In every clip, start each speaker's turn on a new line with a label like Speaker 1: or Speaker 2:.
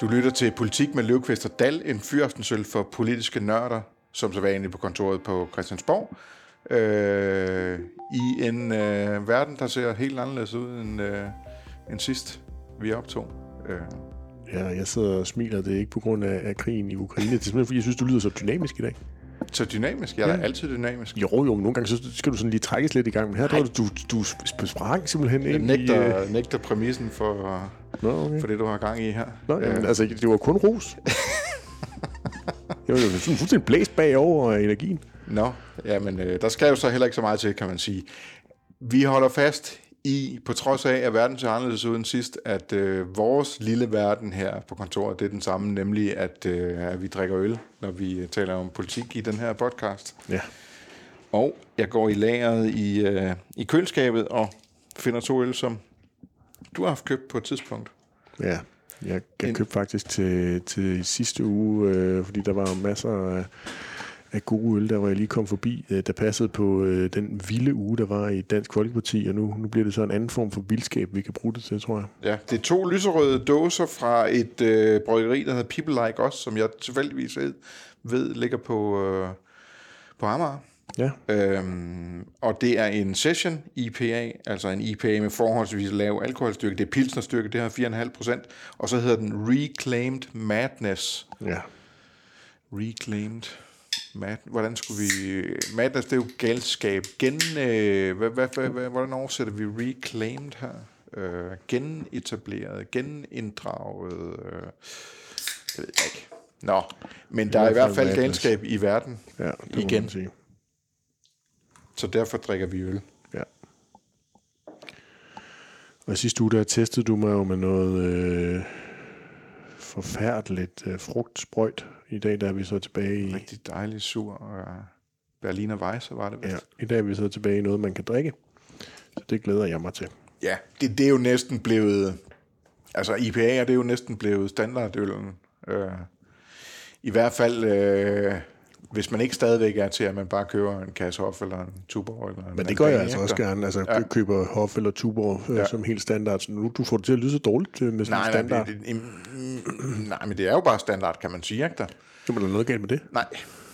Speaker 1: Du lytter til Politik med Løvkvist og Dal, en fyraftensøl for politiske nørder, som så vanligt på kontoret på Christiansborg. Øh, I en øh, verden, der ser helt anderledes ud end, øh, end sidst, vi optog. Øh,
Speaker 2: Ja, jeg sidder og smiler. Det er ikke på grund af, af krigen i Ukraine. Det er simpelthen, fordi jeg synes, du lyder så dynamisk i dag
Speaker 1: så dynamisk. Jeg er ja. altid dynamisk.
Speaker 2: Jo, jo, nogle gange så skal du sådan lige trækkes lidt i gang. Men her, der, du, du, du sp- sprang simpelthen
Speaker 1: Jeg
Speaker 2: ind i...
Speaker 1: nægter,
Speaker 2: øh,
Speaker 1: nægter præmissen for,
Speaker 2: Nå, okay.
Speaker 1: for det, du har gang i her.
Speaker 2: Nå, jamen, altså, det var kun ros. Jeg var sådan fuldstændig blæst bagover af energien.
Speaker 1: Nå, jamen, øh, der skal jo så heller ikke så meget til, kan man sige. Vi holder fast i, på trods af, at verden ser anderledes ud end sidst, at øh, vores lille verden her på kontoret, det er den samme, nemlig at, øh, at vi drikker øl, når vi øh, taler om politik i den her podcast.
Speaker 2: Ja.
Speaker 1: Og jeg går i lageret i, øh, i køleskabet og finder to øl, som du har haft købt på et tidspunkt.
Speaker 2: Ja, jeg, jeg købte faktisk til, til sidste uge, øh, fordi der var masser af, af gode øl, der var jeg lige kom forbi, øh, der passede på øh, den vilde uge, der var i Dansk Folkeparti, og nu, nu bliver det så en anden form for vildskab, vi kan bruge det til, tror jeg.
Speaker 1: Ja, det er to lyserøde dåser fra et øh, bryggeri, der hedder People Like Us, som jeg tilfældigvis ved, ved ligger på, øh, på Amager.
Speaker 2: Ja,
Speaker 1: Øhm, og det er en session IPA, altså en IPA med forholdsvis lav alkoholstyrke. Det er pilsnerstyrke, det har 4,5 procent. Og så hedder den Reclaimed Madness.
Speaker 2: ja.
Speaker 1: Reclaimed Mad, hvordan skulle vi... Madness, det er jo galskab. Gen, øh, hvad, hvad, hvad, hvad, hvordan oversætter vi reclaimed her? Øh, genetableret, geninddraget... Øh, jeg ved jeg ikke. Nå, men der er i
Speaker 2: hvert fald
Speaker 1: galskab i verden,
Speaker 2: ja det
Speaker 1: Igen.
Speaker 2: sige.
Speaker 1: så derfor drikker vi øl.
Speaker 2: Ja. Og sidste uge, der testede du mig jo med noget øh, forfærdeligt øh, frugtsprøjt. I dag, der er vi så tilbage i...
Speaker 1: Rigtig dejlig sur og Berliner Weisse var det vist.
Speaker 2: Ja, i dag er vi så tilbage i noget, man kan drikke. Så det glæder jeg mig til.
Speaker 1: Ja, det, det er jo næsten blevet... Altså, IPA er det jo næsten blevet standardøllen. Øh, I hvert fald, øh, hvis man ikke stadigvæk er til, at man bare køber en kasse hof eller en tuborg. Eller en
Speaker 2: Men det gør jeg altså også gerne. Altså,
Speaker 1: Ja.
Speaker 2: køber Hof eller Tuborg øh,
Speaker 1: Ja.
Speaker 2: som helt standard. Så nu du får det til at lyde så dårligt øh, med sådan
Speaker 1: Nej,
Speaker 2: en
Speaker 1: nej,
Speaker 2: standard.
Speaker 1: det, det, mm, nej, men det er jo bare standard, kan man sige, ikke der?
Speaker 2: Jamen, er der noget galt med det?
Speaker 1: Nej,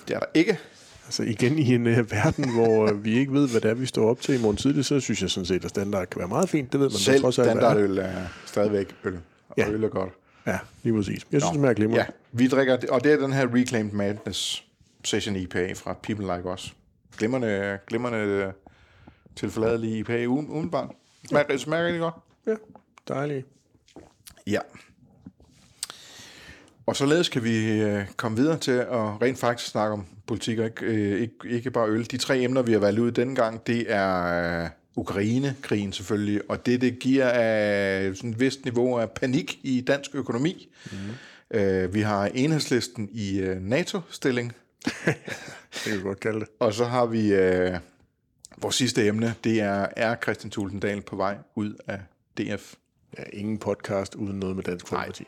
Speaker 1: det er der ikke.
Speaker 2: Altså igen i en uh, verden, hvor øh, vi ikke ved, hvad det er, vi står op til i morgen tidlig, så synes jeg sådan set, at standard kan være meget fint. Det ved man
Speaker 1: Selv
Speaker 2: trods alt, er.
Speaker 1: standardøl er stadigvæk øl. Og
Speaker 2: Ja.
Speaker 1: øl er godt.
Speaker 2: Ja, lige præcis. Jeg synes, det smager glimrende.
Speaker 1: Ja, vi drikker, og det er den her Reclaimed Madness Session IPA fra People Like Us. Glimrende, glimrende øh, tilforladelig IPA uden, udenbart. Smager, det smager rigtig godt.
Speaker 2: ja dejligt.
Speaker 1: Ja. Og således kan vi øh, komme videre til at rent faktisk snakke om politik, og ikke, øh, ikke, ikke bare øl. De tre emner, vi har valgt ud denne gang, det er øh, Ukraine-krigen selvfølgelig, og det, det giver af sådan et vist niveau af panik i dansk økonomi. Mm. Øh, vi har enhedslisten i øh, NATO-stilling,
Speaker 2: Det kan vi godt kalde det.
Speaker 1: og så har vi øh, vores sidste emne, det er, er Christian Tulsendal på vej ud af DF?
Speaker 2: Ja, ingen podcast uden noget med Dansk Folkeparti.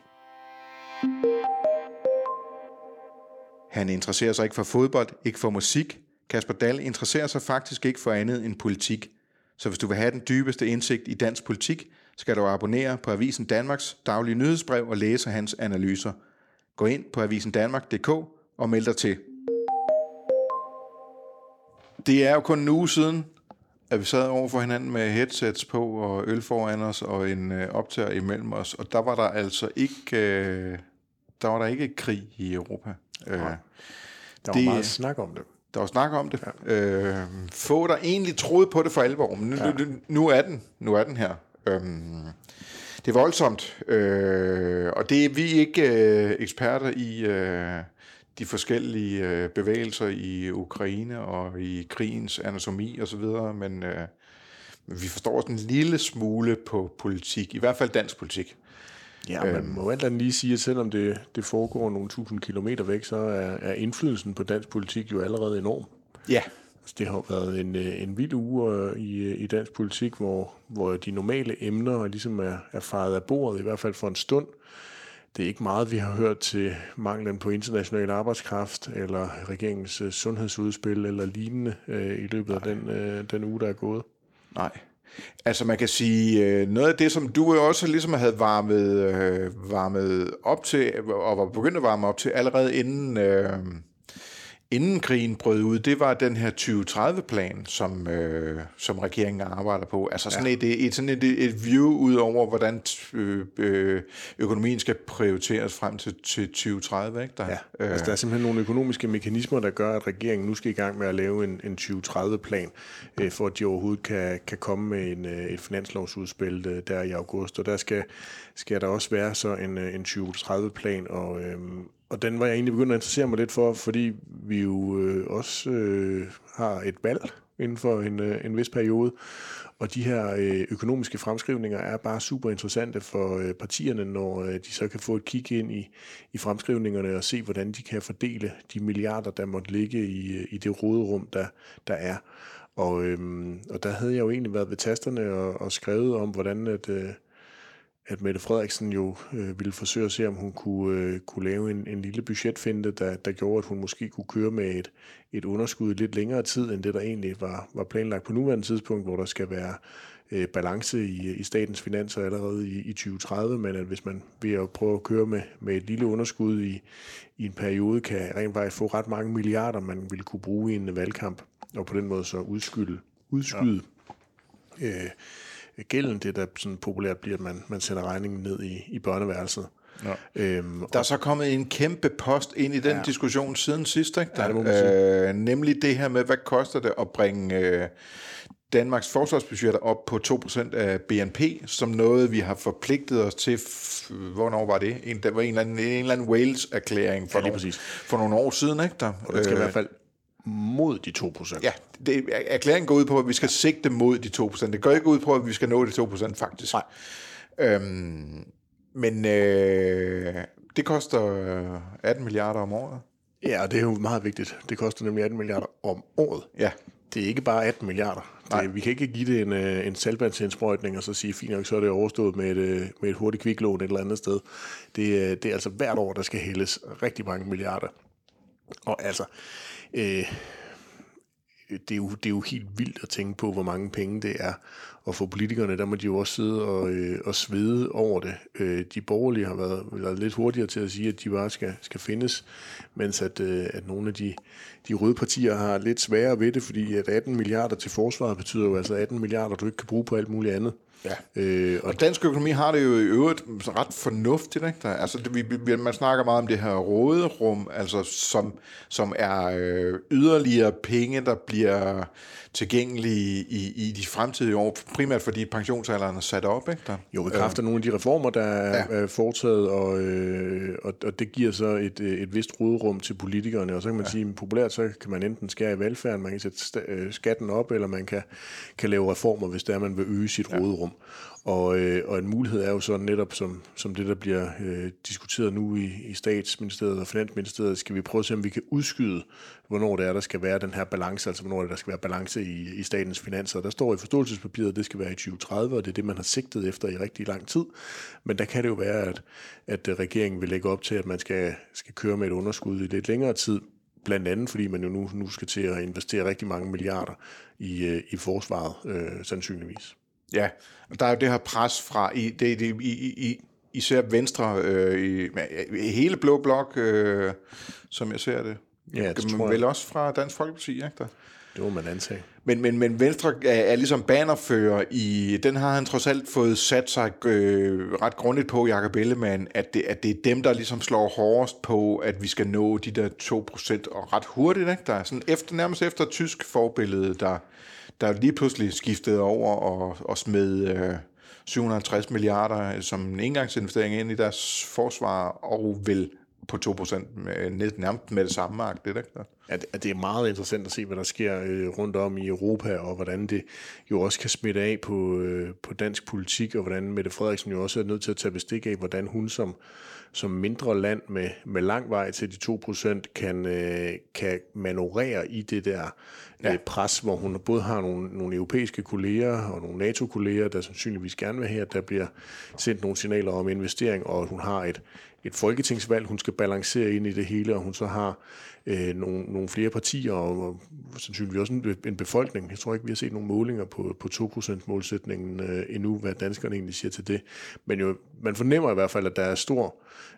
Speaker 1: Han interesserer sig ikke for fodbold, ikke for musik. Kasper Dahl interesserer sig faktisk ikke for andet end politik. Så hvis du vil have den dybeste indsigt i dansk politik, skal du abonnere på Avisen Danmarks daglige nyhedsbrev og læse hans analyser. Gå ind på avisendanmark.dk og meld dig til. Det er jo kun en uge siden, at vi sad over for hinanden med headsets på og øl foran os og en øh, optager imellem os, og der var der altså ikke, øh, der var der ikke krig i Europa. Øh,
Speaker 2: Der var
Speaker 1: Det-
Speaker 2: meget snak om det.
Speaker 1: der var snak om det. Ja. Øh, få der egentlig troede på det for alvor, men nu, ja. nu, nu er den, nu er den her. Øhm, det er voldsomt, øh, og det er vi ikke øh, eksperter i øh, de forskellige øh, bevægelser i Ukraine og i krigens anatomi osv., men øh, men vi forstår også en lille smule på politik, i hvert fald dansk politik.
Speaker 2: Ja, man må alt andet lige sige, at selvom det, det foregår nogle tusind kilometer væk, så er, er indflydelsen på dansk politik jo allerede enorm.
Speaker 1: Ja,
Speaker 2: Altså, det har været en, øh, en vild uge øh, i, i dansk politik, hvor, hvor de normale emner ligesom er, er faret af bordet, i hvert fald for en stund. Det er ikke meget, vi har hørt til manglen på international arbejdskraft, eller regeringens øh, sundhedsudspil, eller lignende øh, i løbet af den, øh, den uge, der er gået.
Speaker 1: Nej. Altså man kan sige, øh, noget af det, som du også ligesom havde varmet, øh, varmet op til, og var begyndt at varme op til allerede inden... Øh, inden krigen brød ud, det var den her 2030-plan, som, øh, som regeringen arbejder på. Altså sådan, ja. et, et, sådan et, et view ud over, hvordan øh, øh, økonomien skal prioriteres frem til, til 2030. Ikke? Der,
Speaker 2: ja, øh, altså der er simpelthen nogle økonomiske mekanismer, der gør, at regeringen nu skal i gang med at lave en, en 2030-plan, øh, for at de overhovedet kan, kan komme med en, øh, et finanslovsudspil øh, der i august. Og der skal, skal der også være så en, øh, en 2030-plan, og øh, og den var jeg egentlig begyndt at interessere mig lidt for, fordi vi jo øh, også øh, har et valg inden for en, øh, en vis periode. Og de her øh, økonomiske fremskrivninger er bare super interessante for øh, partierne, når øh, de så kan få et kig ind i, i fremskrivningerne og se, hvordan de kan fordele de milliarder, der måtte ligge i, øh, i det råderum, der, der er. Og, øhm, og der havde jeg jo egentlig været ved tasterne og, og skrevet om, hvordan at, øh, at Mette Frederiksen jo øh, ville forsøge at se, om hun kunne, øh, kunne lave en, en lille budgetfinde, der, der gjorde, at hun måske kunne køre med et, et underskud lidt længere tid, end det der egentlig var, var planlagt på nuværende tidspunkt, hvor der skal være øh, balance i, i statens finanser allerede i, i 2030, men at hvis man ved at prøve at køre med, med et lille underskud i, i en periode, kan rent faktisk få ret mange milliarder, man ville kunne bruge i en valgkamp, og på den måde så udskyde, udskyde ja. øh, gælden, det der sådan populært bliver, at man, man sender regningen ned i, i børneværelset. Ja.
Speaker 1: Øhm, der er så kommet en kæmpe post ind i den ja. diskussion siden sidst, ikke? Der,
Speaker 2: ja, det må man sige.
Speaker 1: Øh, nemlig det her med, hvad koster det at bringe øh, Danmarks forsvarsbudgetter op på 2% af BNP, som noget, vi har forpligtet os til, hvornår var det? En, der var en eller anden, en eller anden Wales-erklæring for, ja, nogle, for nogle år siden, ikke? Der,
Speaker 2: og det skal øh, i hvert fald mod de 2%.
Speaker 1: Ja, det, erklæringen går ud på, at vi skal sigte mod de 2%. Det går ikke ud på, at vi skal nå de 2% faktisk.
Speaker 2: Nej.
Speaker 1: Øhm, men øh, det koster 18 milliarder om året.
Speaker 2: Ja, og det er jo meget vigtigt. Det koster nemlig 18 milliarder om året.
Speaker 1: Ja.
Speaker 2: Det er ikke bare 18 milliarder. Det, vi kan ikke give det en, øh, en salgbandsindsprøjtning og så sige, fint nok, så er det overstået med et, øh, med et hurtigt kviklån et eller andet sted. Det, øh, det er altså hvert år, der skal hældes rigtig mange milliarder. Og altså, øh, det, er jo, det er jo helt vildt at tænke på, hvor mange penge det er. Og for politikerne, der må de jo også sidde og, øh, og svede over det. Øh, de borgerlige har været, været lidt hurtigere til at sige, at de bare skal, skal findes, mens at, øh, at nogle af de, de røde partier har lidt sværere ved det, fordi at 18 milliarder til forsvaret betyder jo altså 18 milliarder, du ikke kan bruge på alt muligt andet.
Speaker 1: Ja. Øh, og dansk økonomi har det jo i øvrigt ret fornuftigt. Ikke? Der, altså, det, vi, vi, man snakker meget om det her råderum, altså, som, som er øh, yderligere penge, der bliver tilgængelige i, i de fremtidige år, primært fordi pensionsalderen er sat op. Ikke? Der,
Speaker 2: jo, i kraft af nogle af de reformer, der er ja. foretaget, og, øh, og, og det giver så et, et vist råderum til politikerne, og så kan man ja. sige, populært så kan man enten skære i velfærden, man kan sætte øh, skatten op, eller man kan, kan lave reformer, hvis det er, man vil øge sit ja. råderum. Og, øh, og en mulighed er jo så netop, som, som det, der bliver øh, diskuteret nu i, i statsministeriet og finansministeriet, skal vi prøve at se, om vi kan udskyde, hvornår det er, der skal være den her balance, altså hvornår det, der skal være balance i, i statens finanser. Der står i forståelsespapiret, at det skal være i 2030, og det er det, man har sigtet efter i rigtig lang tid. Men der kan det jo være, at, at øh, regeringen vil lægge op til, at man skal, skal køre med et underskud i lidt længere tid, blandt andet fordi man jo nu, nu skal til at investere rigtig mange milliarder i, øh, i forsvaret, øh, sandsynligvis.
Speaker 1: Ja, der er jo det her pres fra i, det, det, i, i, især Venstre, øh, i, i hele Blå Blok, øh, som jeg ser det.
Speaker 2: Ja, det
Speaker 1: tror jeg. Vel også fra Dansk Folkeparti, ikke der?
Speaker 2: Det må man antage.
Speaker 1: Men, men, men Venstre er, er ligesom bannerfører i, den har han trods alt fået sat sig øh, ret grundigt på, Jacob Ellemann, at det, at det er dem, der ligesom slår hårdest på, at vi skal nå de der 2% og ret hurtigt. Ikke? Der er sådan efter, nærmest efter tysk forbillede, der, der lige pludselig skiftede over og, og smed øh, 750 milliarder øh, som en engangsinvestering ind i deres forsvar, og vil på 2% nærmest med det samme mark. Det, der.
Speaker 2: At, det er meget interessant at se, hvad der sker øh, rundt om i Europa, og hvordan det jo også kan smitte af på, øh, på dansk politik, og hvordan Mette Frederiksen jo også er nødt til at tage bestik af, hvordan hun som, som mindre land med, med lang vej til de 2% kan, øh, kan manøvrere i det der ja. pres, hvor hun både har nogle, nogle europæiske kolleger og nogle NATO-kolleger, der sandsynligvis gerne vil at der bliver sendt nogle signaler om investering, og hun har et, et folketingsvalg, hun skal balancere ind i det hele, og hun så har øh, nogle, nogle flere partier, og, og sandsynligvis også en, en befolkning. Jeg tror ikke, vi har set nogle målinger på, på 2% målsætningen øh, endnu, hvad danskerne egentlig siger til det. Men jo, man fornemmer i hvert fald, at der er stor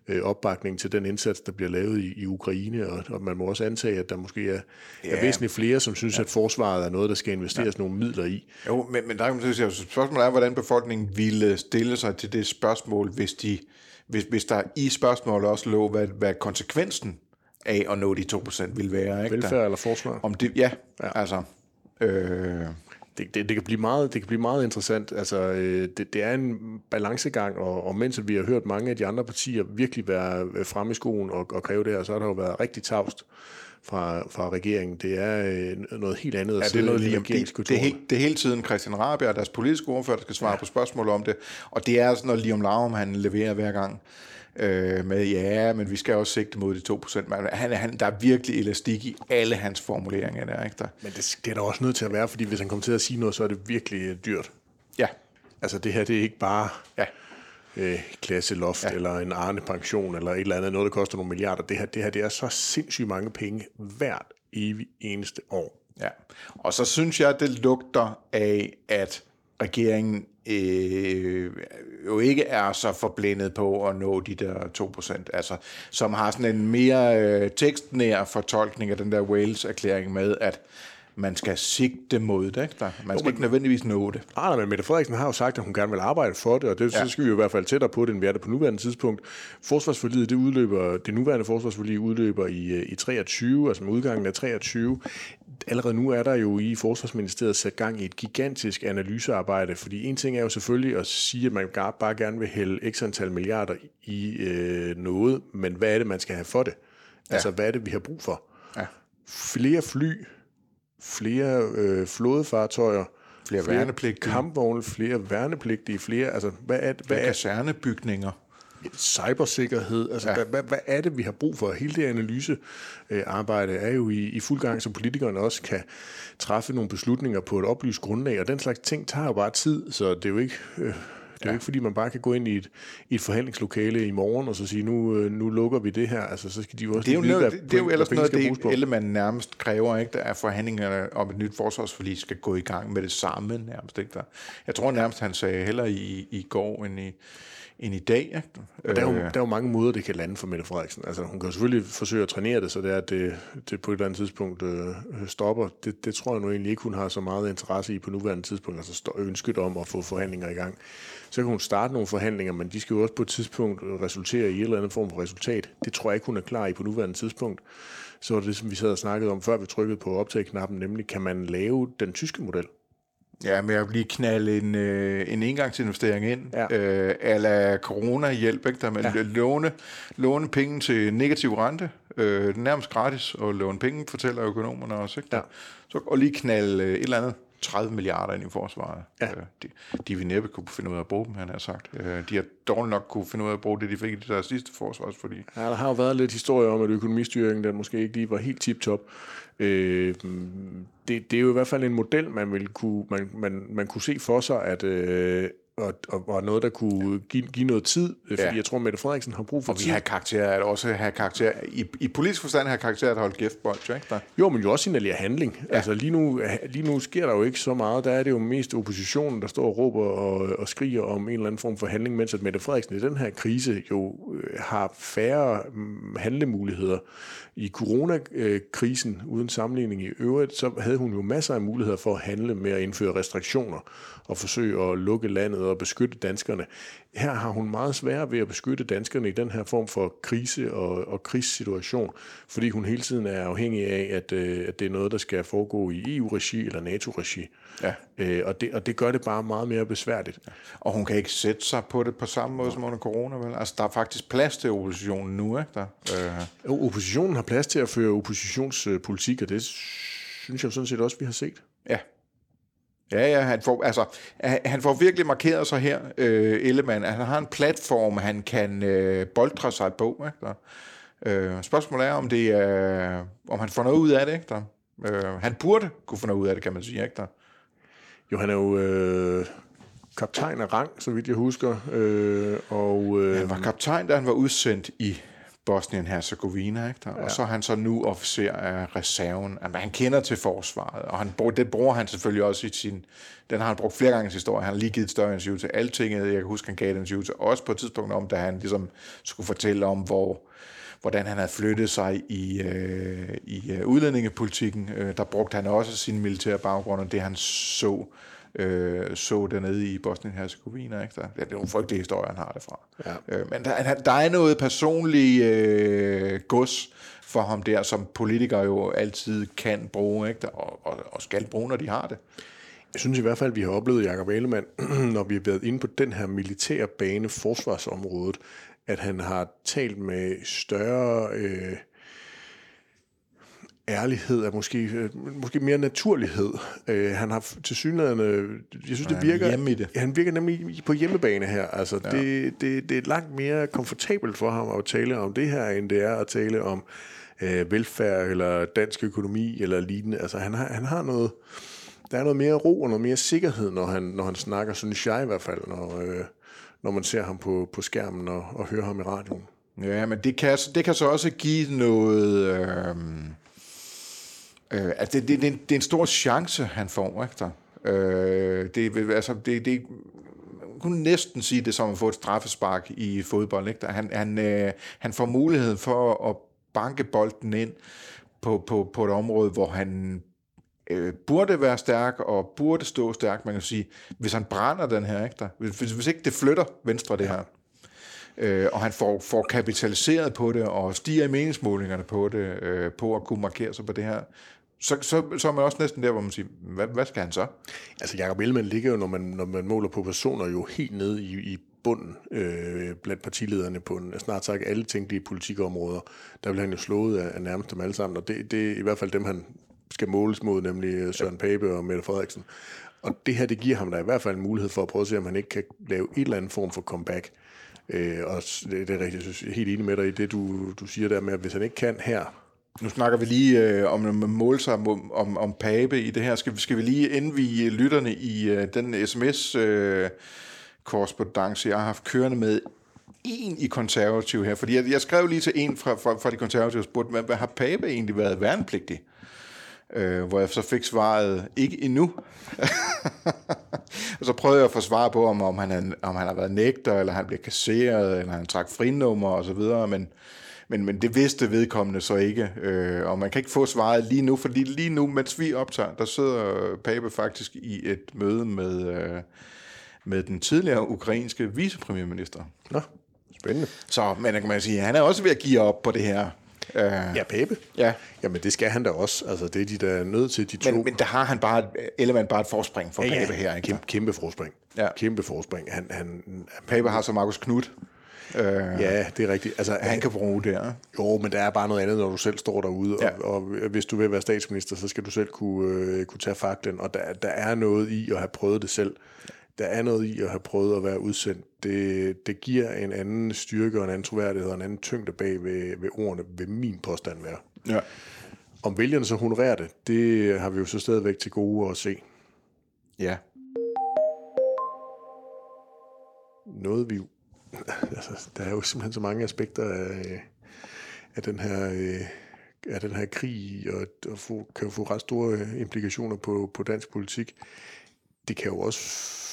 Speaker 2: øh, opbakning til den indsats, der bliver lavet i, i Ukraine, og, og man må også antage, at der måske er, ja. er væsentligt flere, som synes, ja. at forsvaret er noget, der skal investeres ja. nogle midler i.
Speaker 1: Jo, men, men der kan man sige, spørgsmålet er, hvordan befolkningen ville stille sig til det spørgsmål, hvis de hvis, hvis der i spørgsmålet også lå, hvad, hvad konsekvensen af at nå de 2% vil være. Ikke?
Speaker 2: Velfærd der, eller forsvar?
Speaker 1: Om det, ja, ja, altså... Øh,
Speaker 2: det, det, det, kan blive meget, det kan blive meget interessant. Altså, øh, det, det er en balancegang, og, og mens vi har hørt mange af de andre partier virkelig være fremme i skoen og, og kræve det her, så har der jo været rigtig tavst fra, fra regeringen. Det er øh, noget helt andet.
Speaker 1: Ja, det er noget lige det, det, helt, det er hele tiden Christian Rabia, deres politiske ordfører, der skal svare ja. på spørgsmål om det, og det er sådan noget lige om lav, han leverer hver gang øh, med, ja, men vi skal også sigte mod de 2%. Men han, han, der er virkelig elastik i alle hans formuleringer der, ikke der?
Speaker 2: Men det, det er der også nødt til at være, fordi hvis han kommer til at sige noget, så er det virkelig øh, dyrt.
Speaker 1: Ja.
Speaker 2: Altså det her, det er ikke bare ja. Øh, klasseloft, ja. eller en Arne-pension, eller et eller andet, noget, der koster nogle milliarder. Det her, det her, det er så sindssygt mange penge hvert evig eneste år.
Speaker 1: Ja, og så synes jeg, det lugter af, at regeringen øh, jo ikke er så forblændet på at nå de der 2%, altså, som har sådan en mere øh, tekstnær fortolkning af den der Wales-erklæring med, at man skal sigte mod det. Ikke? Man skal jo, ikke nødvendigvis nå det.
Speaker 2: Ah, nej, men Mette Frederiksen har jo sagt, at hun gerne vil arbejde for det, og det, ja. så skal vi jo i hvert fald tættere på det, end vi er det på nuværende tidspunkt. Forsvarsforliget, det udløber, det nuværende forsvarsforlig udløber i, øh, i 23, altså med udgangen af 23. Allerede nu er der jo i Forsvarsministeriet sat gang i et gigantisk analysearbejde, fordi en ting er jo selvfølgelig at sige, at man bare gerne vil hælde x antal milliarder i øh, noget, men hvad er det, man skal have for det? Ja. Altså, hvad er det, vi har brug for? Ja. Flere fly, flere øh, flådefartøjer,
Speaker 1: flere, flere værnepligtige,
Speaker 2: kampvogne, flere værnepligtige, flere, altså hvad er
Speaker 1: hvad er kasernebygninger?
Speaker 2: cybersikkerhed, altså ja. hvad, hvad, er det, vi har brug for? Hele det analysearbejde er jo i, i fuld gang, så politikerne også kan træffe nogle beslutninger på et oplyst grundlag, og den slags ting tager jo bare tid, så det er jo ikke... Øh, det er ja. jo ikke, fordi man bare kan gå ind i et, i et forhandlingslokale i morgen og så sige, nu, øh, nu lukker vi det her. Altså, så skal de jo også
Speaker 1: det er jo, vide, noget, hvad, det er jo ellers noget, det Ellemann nærmest kræver, ikke? der er forhandlingerne om et nyt forsvarsforlig skal gå i gang med det samme nærmest. Ikke? Der, jeg tror nærmest, han sagde heller i, i går end i, end i dag. Ikke?
Speaker 2: Og der, er jo, øh. der er jo mange måder, det kan lande for Mette Frederiksen. Altså, hun kan jo selvfølgelig forsøge at trænere det, så det er, at det, det på et eller andet tidspunkt øh, stopper. Det, det tror jeg nu egentlig ikke, hun har så meget interesse i på nuværende tidspunkt, altså ønsket om at få forhandlinger i gang. Så kan hun starte nogle forhandlinger, men de skal jo også på et tidspunkt resultere i en eller anden form for resultat. Det tror jeg ikke, hun er klar i på nuværende tidspunkt. Så var det, som vi sad og snakkede om, før vi trykkede på optagknappen, nemlig kan man lave den tyske model?
Speaker 1: Ja, med at lige knalde en, øh, en engangsinvestering ind, ja. øh, ala corona-hjælp, ikke? der man ja. låne, låne penge til negativ rente, øh, nærmest gratis at låne penge, fortæller økonomerne også. Ikke? Ja. Så, og lige knalde øh, et eller andet 30 milliarder ind i forsvaret. Ja. Øh, de, de vil næppe kunne finde ud af at bruge dem, han har sagt. Øh, de har dårligt nok kunne finde ud af at bruge det, de fik i det der sidste forsvarsforlig.
Speaker 2: Ja, der har jo været lidt historie om, at økonomistyringen den måske ikke lige var helt tip-top. Øh, det, det er jo i hvert fald en model, man, vil kunne, man, man, man kunne se for sig, at, øh, og, og, og noget, der kunne give, give noget tid, øh, fordi ja. jeg tror, Mette Frederiksen har brug for
Speaker 1: og
Speaker 2: tid.
Speaker 1: vi har karakter, at også have karakter, i, i politisk forstand har karakter at holde gæft bold, ikke der?
Speaker 2: Jo, men jo også signalere handling. Ja. Altså lige nu, lige nu sker der jo ikke så meget. Der er det jo mest oppositionen, der står og råber og, og skriger om en eller anden form for handling, mens at Mette Frederiksen i den her krise jo øh, har færre mm, handlemuligheder. I coronakrisen, uden sammenligning i øvrigt, så havde hun jo masser af muligheder for at handle med at indføre restriktioner og forsøge at lukke landet og beskytte danskerne. Her har hun meget svært ved at beskytte danskerne i den her form for krise og, og krigssituation, fordi hun hele tiden er afhængig af, at, øh, at det er noget, der skal foregå i EU-regi eller NATO-regi. Ja. Øh, og, det, og det gør det bare meget mere besværligt. Ja.
Speaker 1: Og hun kan ikke sætte sig på det på samme måde ja. som under corona, vel? Altså, der er faktisk plads til oppositionen nu, ikke der?
Speaker 2: Øh. Oppositionen har plads til at føre oppositionspolitik, og det synes jeg sådan set også, vi har set.
Speaker 1: Ja, Ja, ja, han får, altså, han får virkelig markeret sig her, øh, Ellemann. Han har en platform, han kan øh, boldre sig på. Ikke? Der. Øh, spørgsmålet er, om, det er, om han får noget ud af det. Ikke? Der. Øh, han burde kunne få noget ud af det, kan man sige. Ikke? Der.
Speaker 2: Jo, han er jo øh, kaptajn af rang, så vidt jeg husker. Øh, og,
Speaker 1: øh, han var kaptajn, da han var udsendt i Bosnien-Herzegovina, ikke? og så er han så nu officer af reserven. Altså, han kender til forsvaret, og han, det bruger han selvfølgelig også i sin... Den har han brugt flere gange i sin historie. Han har lige givet et større interview til Altinget. Jeg kan huske, han gav et interview til os på et tidspunkt om, da han ligesom skulle fortælle om, hvor, hvordan han havde flyttet sig i, øh, i øh, udlændingepolitikken. Øh, der brugte han også sin militære baggrund, og det han så øh, så dernede i Bosnien-Herzegovina. Ikke? Der, ja, det er nogle frygtelige historier, han har det fra. Ja. Øh, men der, der er noget personligt øh, gods for ham der, som politikere jo altid kan bruge, ikke? Og, og, og skal bruge, når de har det.
Speaker 2: Jeg synes i hvert fald, at vi har oplevet Jacob Ellemann, når vi har været inde på den her militære bane, forsvarsområdet, at han har talt med større... Øh, ærlighed er måske, øh, måske mere naturlighed. Øh, han har til synligheden, jeg synes, det virker,
Speaker 1: hjemme i det.
Speaker 2: han virker nemlig på hjemmebane her. Altså, ja. det, det, det er langt mere komfortabelt for ham at tale om det her, end det er at tale om øh, velfærd eller dansk økonomi eller lignende. Altså, han har, han har noget, der er noget mere ro og noget mere sikkerhed, når han, når han snakker, synes jeg i hvert fald, når, øh, når man ser ham på, på skærmen og, og hører ham i radioen.
Speaker 1: Ja, men det kan, det kan så også give noget... Øh Øh, altså det, det, det, det er en stor chance, han får, ikke Øh, det, altså, det, det, kunne næsten sige det som at få et straffespark i fodbold. Ikke? Han, han, øh, han får muligheden for at banke bolden ind på, på, på et område, hvor han øh, burde være stærk og burde stå stærk. Man kan sige, hvis han brænder den her, ikke? Der, hvis, hvis ikke det flytter venstre det her, øh, og han får, får kapitaliseret på det og stiger i meningsmålingerne på det, øh, på at kunne markere sig på det her, så, så, så er man også næsten der, hvor man siger, hvad, hvad skal han så?
Speaker 2: Altså Jacob Ellemann ligger jo, når man, når man måler på personer, jo helt nede i, i bunden øh, blandt partilederne på en, snart sagt alle tænkelige politikområder. Der vil han jo slået af, af nærmest dem alle sammen, og det, det er i hvert fald dem, han skal måles mod, nemlig øh, Søren Pape og Mette Frederiksen. Og det her, det giver ham da i hvert fald en mulighed for at prøve at se, om han ikke kan lave et eller andet form for comeback. Øh, og det, det er rigtigt, jeg synes, jeg er helt enig med dig i det, du, du siger der med, at hvis han ikke kan her,
Speaker 1: nu snakker vi lige øh, om målsam om, om, om Pape i det her. Skal, skal vi lige indvige lytterne i øh, den sms øh, korrespondance, jeg har haft kørende med en i konservativ her, fordi jeg, jeg skrev lige til en fra, fra, fra de konservative og spurgte, hvad, hvad har Pape egentlig været værnepligtig? Øh, hvor jeg så fik svaret, ikke endnu. og så prøvede jeg at få svar på, om, om, han, om han har været nægter, eller han blev kasseret, eller han trak frinummer og så videre, men men, men det vidste vedkommende så ikke, øh, og man kan ikke få svaret lige nu, fordi lige nu, mens vi optager, der sidder Pape faktisk i et møde med, øh, med den tidligere ukrainske vicepremierminister.
Speaker 2: Nå, spændende.
Speaker 1: Så men kan man sige, han er også ved at give op på det her.
Speaker 2: Øh, ja, Pape?
Speaker 1: Ja.
Speaker 2: Jamen, det skal han da også. Altså, det er de, der er nødt til, de to.
Speaker 1: Men, men der har han bare, Ellemann bare et forspring for ja, Pape ja. her. Ikke?
Speaker 2: Kæmpe, kæmpe forspring. Ja. Kæmpe forspring. Han, han,
Speaker 1: Pape har så Markus Knudt.
Speaker 2: Øh, ja, det er rigtigt.
Speaker 1: Altså, han kan bruge det, ja.
Speaker 2: Jo, men der er bare noget andet, når du selv står derude, ja. og, og hvis du vil være statsminister, så skal du selv kunne, øh, kunne tage faklen, og der, der er noget i at have prøvet det selv. Der er noget i at have prøvet at være udsendt. Det, det giver en anden styrke og en anden troværdighed og en anden tyngde bag ved, ved ordene, ved min påstand være.
Speaker 1: Ja.
Speaker 2: Om vælgerne så honorerer det, det har vi jo så stadigvæk til gode at se.
Speaker 1: Ja.
Speaker 2: Noget vi altså, der er jo simpelthen så mange aspekter af, af den her øh, af den her krig, og, og få, kan jo få ret store implikationer på, på dansk politik. Det kan jo også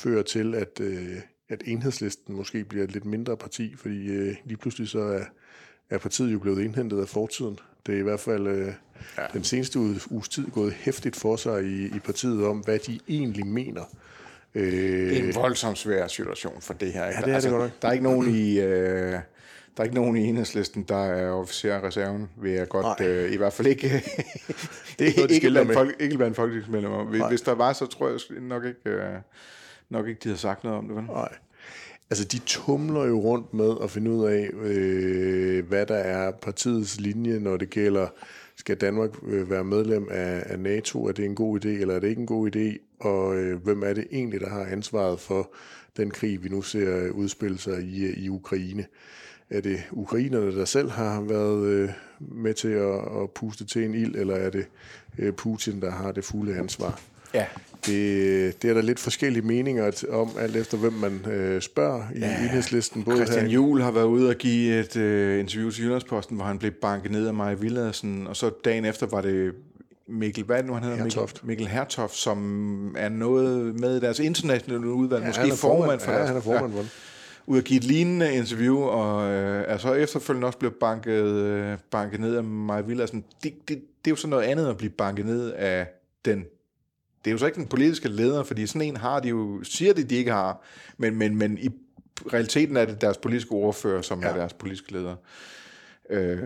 Speaker 2: føre til, at, øh, at enhedslisten måske bliver et lidt mindre parti, fordi lige pludselig så er, er partiet jo blevet indhentet af fortiden. Det er i hvert fald øh, ja. den seneste uges tid gået hæftigt for sig i, i partiet om, hvad de egentlig mener
Speaker 1: Øh, det er en voldsomt svær situation for det her.
Speaker 2: Ikke? Ja, det er altså, det godt
Speaker 1: Der er ikke nogen i... Øh, der er ikke nogen i enhedslisten, der er officer af reserven, vil jeg godt, øh, i hvert fald ikke, det er ikke, noget, ikke, blandt folk, ikke blandt folketingsmedlemmer. Hvis, hvis der var, så tror jeg nok ikke, øh, nok ikke, de havde sagt noget om det. Vel?
Speaker 2: Nej. Altså, de tumler jo rundt med at finde ud af, øh, hvad der er partiets linje, når det gælder, skal Danmark øh, være medlem af, af NATO? Er det en god idé, eller er det ikke en god idé? og øh, hvem er det egentlig, der har ansvaret for den krig, vi nu ser udspille sig i, i Ukraine? Er det ukrainerne, der selv har været øh, med til at, at puste til en ild, eller er det øh, Putin, der har det fulde ansvar?
Speaker 1: Ja.
Speaker 2: det, det er der lidt forskellige meninger om, alt efter hvem man øh, spørger i ja, enhedslisten.
Speaker 1: Både Christian her. Juhl har været ude og give et øh, interview til Jyllandsposten, hvor han blev banket ned af Maja Villadsen, og så dagen efter var det Mikkel, hvad nu han hedder? Hertoft. Mikkel, Mikkel Hertoft, som er noget med deres internationale udvalg, ja, måske
Speaker 2: formand,
Speaker 1: formand
Speaker 2: for ja, deres. han er formand ja,
Speaker 1: ud at give et lignende interview, og øh, er så efterfølgende også blevet banket, øh, banket ned af Maja Villadsen. Det, det, det er jo så noget andet at blive banket ned af den det er jo så ikke den politiske leder, fordi sådan en har de jo, siger de, de ikke har, men, men, men i realiteten er det deres politiske ordfører, som ja. er deres politiske leder. Øh,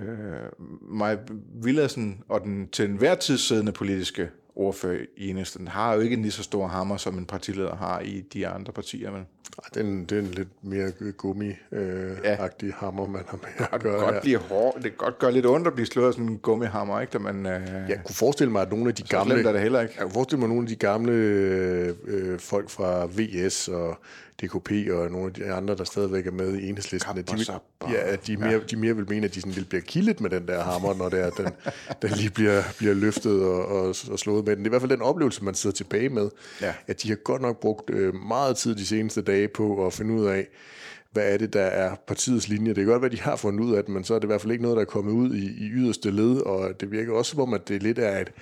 Speaker 1: Maja Villadsen og den til enhver tid siddende politiske ordfører i enhedsden har jo ikke en lige så stor hammer, som en partileder har i de andre partier. Men...
Speaker 2: Det, er en, det er en lidt mere gummi-agtig øh, ja. hammer, man har med
Speaker 1: at gøre. Det kan godt blive hård. Det kan godt gøre lidt ondt at blive slået af sådan en gummihammer, ikke? Da man, øh...
Speaker 2: Jeg kunne forestille mig, at nogle af de gamle...
Speaker 1: er det heller ikke.
Speaker 2: Jeg kunne forestille mig, at nogle af de gamle øh, folk fra VS og DKP og nogle af de andre, der stadigvæk er med i enhedslisten, de, ja, de, mere, ja. de mere vil mene, at de sådan vil blive kildet med den der hammer, når det er, den, den lige bliver, bliver løftet og, og, og slået med den. Det er i hvert fald den oplevelse, man sidder tilbage med, ja. at de har godt nok brugt øh, meget tid de seneste dage på at finde ud af, hvad er det, der er partiets linje. Det kan godt være, de har fundet ud af det, men så er det i hvert fald ikke noget, der er kommet ud i, i yderste led, og det virker også som om, at det lidt er et,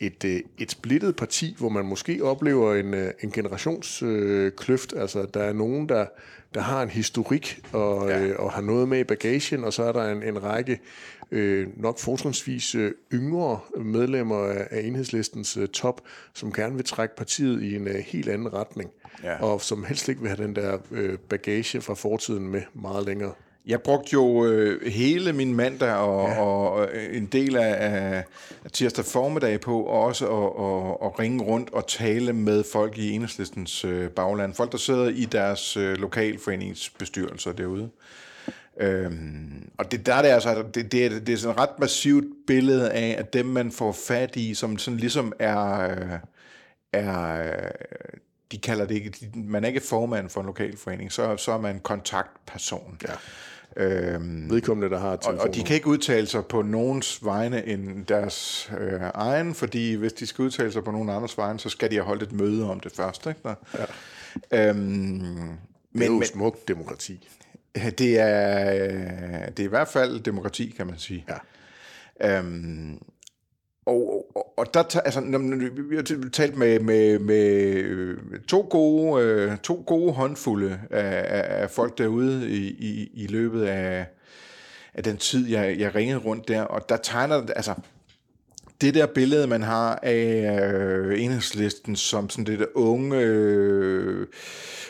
Speaker 2: et, øh, et splittet parti, hvor man måske oplever en, øh, en generationskløft. Øh, altså, der er nogen, der, der har en historik og, ja. øh, og har noget med i bagagen, og så er der en, en række øh, nok fortrinsvis øh, yngre medlemmer af, af enhedslistens øh, top, som gerne vil trække partiet i en øh, helt anden retning, ja. og som helst ikke vil have den der øh, bagage fra fortiden med meget længere.
Speaker 1: Jeg brugte jo øh, hele min mandag og, ja. og en del af, af tirsdag formiddag på også at, at, at ringe rundt og tale med folk i enhedslistens øh, bagland. Folk, der sidder i deres øh, lokalforeningsbestyrelser derude. Øhm, og det der er det altså, det, det, er, det er sådan et ret massivt billede af, at dem man får fat i, som sådan ligesom er, øh, er de kalder det ikke, man er ikke formand for en lokalforening, så, så er man kontaktperson. Ja.
Speaker 2: Øhm, Vedkommende, der har
Speaker 1: telefonen. Og, og de kan ikke udtale sig på nogens vegne end deres øh, egen, fordi hvis de skal udtale sig på nogen andres vegne, så skal de have holdt et møde om det først. Ikke? Ja.
Speaker 2: Øhm, men, det er jo men, smukt demokrati.
Speaker 1: Det er, det er i hvert fald demokrati, kan man sige. Ja. Øhm, og, og, og der altså, vi har talt med, med, med øh, to, gode, øh, to gode håndfulde af, af folk derude i, i, i løbet af, af den tid, jeg, jeg ringede rundt der, og der tegner altså det der billede, man har af øh, enhedslisten som sådan det der unge, øh,